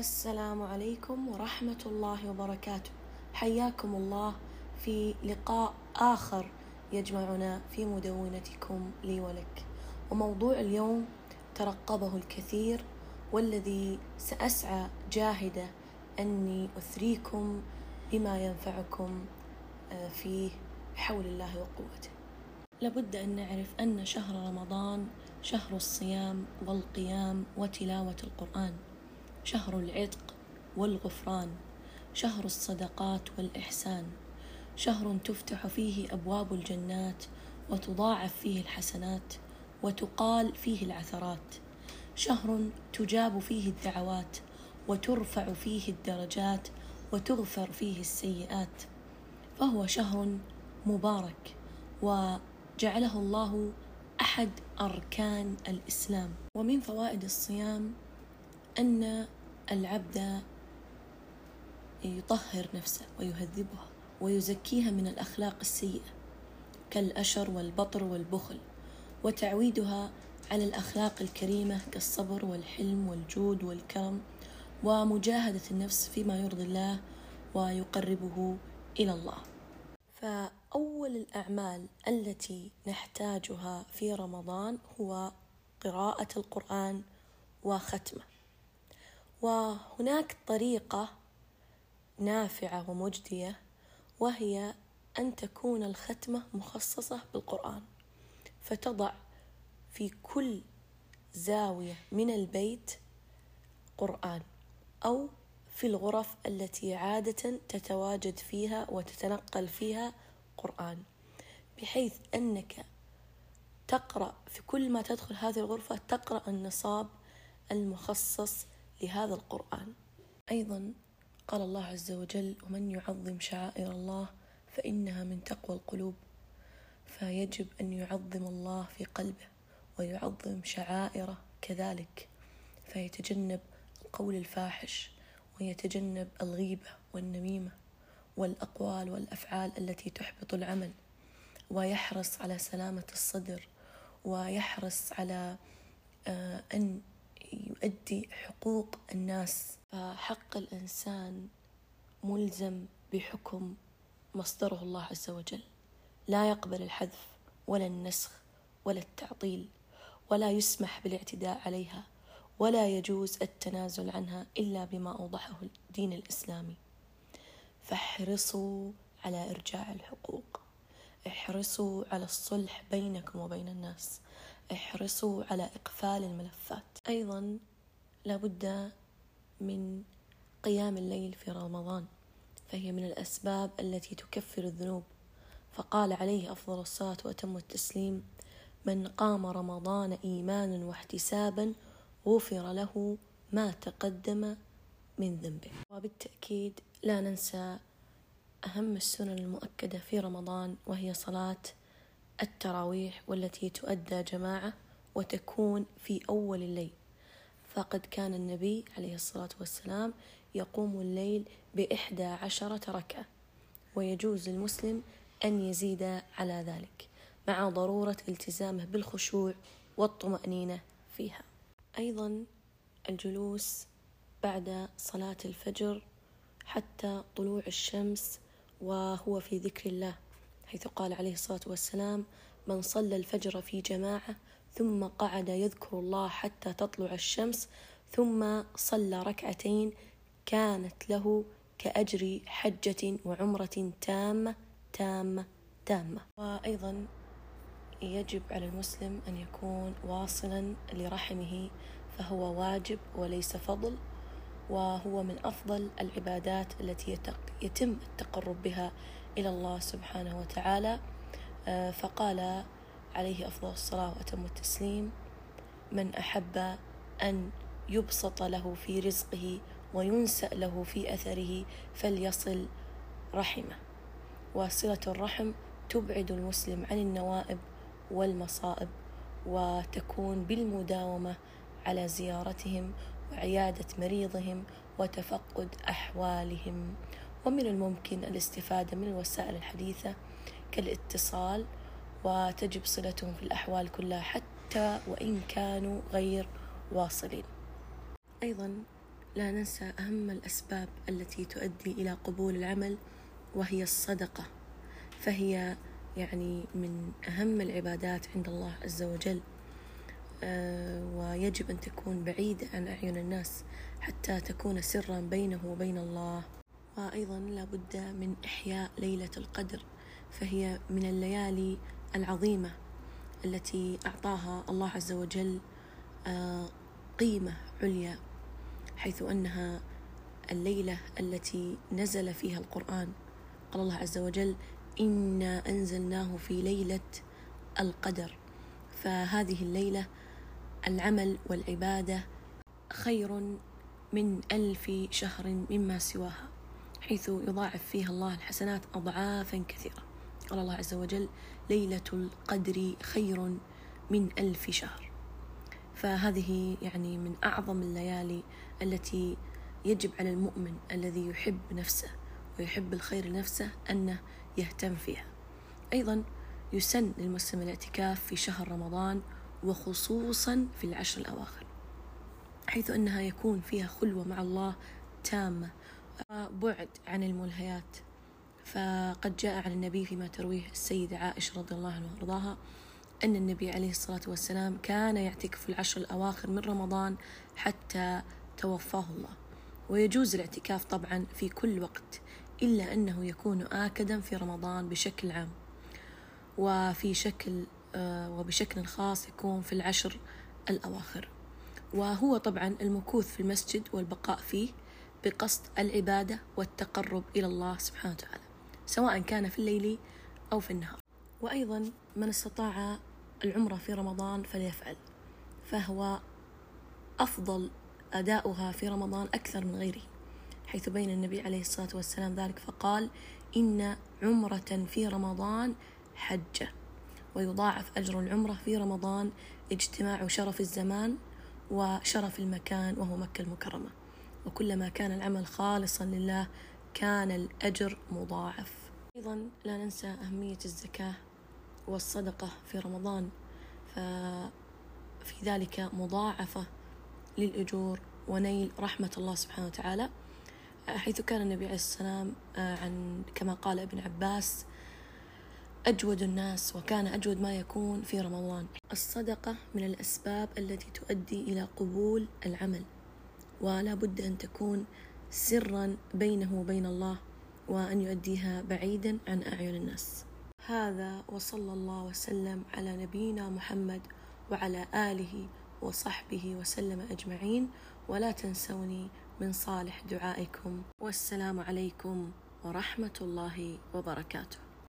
السلام عليكم ورحمة الله وبركاته. حياكم الله في لقاء آخر يجمعنا في مدونتكم لي ولك. وموضوع اليوم ترقبه الكثير والذي سأسعى جاهدة أني أثريكم بما ينفعكم آه، فيه بحول الله وقوته. لابد أن نعرف أن شهر رمضان شهر الصيام والقيام وتلاوة القرآن. شهر العتق والغفران شهر الصدقات والإحسان شهر تفتح فيه أبواب الجنات وتضاعف فيه الحسنات وتقال فيه العثرات شهر تجاب فيه الدعوات وترفع فيه الدرجات وتغفر فيه السيئات فهو شهر مبارك وجعله الله أحد أركان الإسلام. ومن فوائد الصيام أن العبد يطهر نفسه ويهذبها ويزكيها من الأخلاق السيئة كالأشر والبطر والبخل وتعويدها على الأخلاق الكريمة كالصبر والحلم والجود والكرم ومجاهدة النفس فيما يرضي الله ويقربه إلى الله. فأول الأعمال التي نحتاجها في رمضان هو قراءة القرآن وختمه. وهناك طريقة نافعة ومجدية وهي أن تكون الختمة مخصصة بالقرآن. فتضع في كل زاوية من البيت قرآن أو في الغرف التي عادة تتواجد فيها وتتنقل فيها قرآن. بحيث أنك تقرأ في كل ما تدخل هذه الغرفة تقرأ النصاب المخصص لهذا القرآن. أيضا قال الله عز وجل ومن يعظم شعائر الله فإنها من تقوى القلوب فيجب أن يعظم الله في قلبه ويعظم شعائره كذلك فيتجنب القول الفاحش ويتجنب الغيبة والنميمة والأقوال والأفعال التي تحبط العمل ويحرص على سلامة الصدر ويحرص على آه، أن يؤدي حقوق الناس. فحق الإنسان ملزم بحكم مصدره الله عز وجل. لا يقبل الحذف ولا النسخ ولا التعطيل ولا يسمح بالاعتداء عليها ولا يجوز التنازل عنها إلا بما أوضحه الدين الإسلامي. فاحرصوا على إرجاع الحقوق. احرصوا على الصلح بينكم وبين الناس. احرصوا على إقفال الملفات. أيضا لابد من قيام الليل في رمضان فهي من الأسباب التي تكفر الذنوب. فقال عليه أفضل الصلاة وأتم التسليم من قام رمضان ايمانا واحتسابا غفر له ما تقدم من ذنبه. وبالتأكيد لا ننسى أهم السنن المؤكدة في رمضان وهي صلاة التراويح والتي تؤدى جماعة وتكون في أول الليل. فقد كان النبي عليه الصلاة والسلام يقوم الليل بإحدى عشرة ركعة ويجوز للمسلم أن يزيد على ذلك مع ضرورة التزامه بالخشوع والطمأنينة فيها. أيضا الجلوس بعد صلاة الفجر حتى طلوع الشمس وهو في ذكر الله. حيث قال عليه الصلاة والسلام من صلى الفجر في جماعة ثم قعد يذكر الله حتى تطلع الشمس ثم صلى ركعتين كانت له كأجر حجة وعمرة تامة تامة تامة. وأيضا يجب على المسلم أن يكون واصلا لرحمه فهو واجب وليس فضل وهو من أفضل العبادات التي يتم التقرب بها إلى الله سبحانه وتعالى آه، فقال عليه أفضل الصلاة وأتم التسليم من أحب أن يبسط له في رزقه وينسأ له في أثره فليصل رحمه. وصلة الرحم تبعد المسلم عن النوائب والمصائب وتكون بالمداومة على زيارتهم وعيادة مريضهم وتفقد أحوالهم. ومن الممكن الاستفادة من الوسائل الحديثة كالاتصال وتجب صلتهم في الأحوال كلها حتى وإن كانوا غير واصلين. أيضا لا ننسى أهم الأسباب التي تؤدي إلى قبول العمل وهي الصدقة. فهي يعني من أهم العبادات عند الله عز وجل. آه، ويجب أن تكون بعيدة عن أعين الناس حتى تكون سرا بينه وبين الله. وأيضا لابد من إحياء ليلة القدر فهي من الليالي العظيمة التي أعطاها الله عز وجل آه، قيمة عليا حيث أنها الليلة التي نزل فيها القرآن. قال الله عز وجل إنا أنزلناه في ليلة القدر فهذه الليلة العمل والعبادة خير من ألف شهر مما سواها. حيث يضاعف فيها الله الحسنات أضعافا كثيرة. قال الله عز وجل ليلة القدر خير من ألف شهر. فهذه يعني من أعظم الليالي التي يجب على المؤمن الذي يحب نفسه ويحب الخير لنفسه أنه يهتم فيها. أيضا يسن للمسلم الاعتكاف في شهر رمضان وخصوصا في العشر الأواخر حيث أنها يكون فيها خلوة مع الله تامة. بعد عن الملهيات. فقد جاء عن النبي فيما ترويه السيدة عائشة رضي الله عنها وأرضاها أن النبي عليه الصلاة والسلام كان يعتكف العشر الأواخر من رمضان حتى توفاه الله. ويجوز الاعتكاف طبعا في كل وقت إلا أنه يكون آكدا في رمضان بشكل عام. وفي شكل آه، وبشكل خاص يكون في العشر الأواخر. وهو طبعا المكوث في المسجد والبقاء فيه بقصد العبادة والتقرب إلى الله سبحانه وتعالى سواء كان في الليل أو في النهار. وأيضا من استطاع العمرة في رمضان فليفعل فهو أفضل أداؤها في رمضان أكثر من غيره حيث بين النبي عليه الصلاة والسلام ذلك فقال إن عمرة في رمضان حجة ويضاعف أجر العمرة في رمضان اجتماع شرف الزمان وشرف المكان وهو مكة المكرمة. وكلما كان العمل خالصا لله كان الأجر مضاعف. أيضا لا ننسى أهمية الزكاة والصدقة في رمضان ففي ذلك مضاعفة للأجور ونيل رحمة الله سبحانه وتعالى. حيث كان النبي عليه السلام آه، عن كما قال ابن عباس أجود الناس وكان أجود ما يكون في رمضان. الصدقة من الأسباب التي تؤدي إلى قبول العمل. ولا بد أن تكون سرا بينه وبين الله وأن يؤديها بعيدا عن أعين الناس. هذا وصلى الله وسلم على نبينا محمد وعلى آله وصحبه وسلم أجمعين. ولا تنسوني من صالح دعائكم. والسلام عليكم ورحمة الله وبركاته.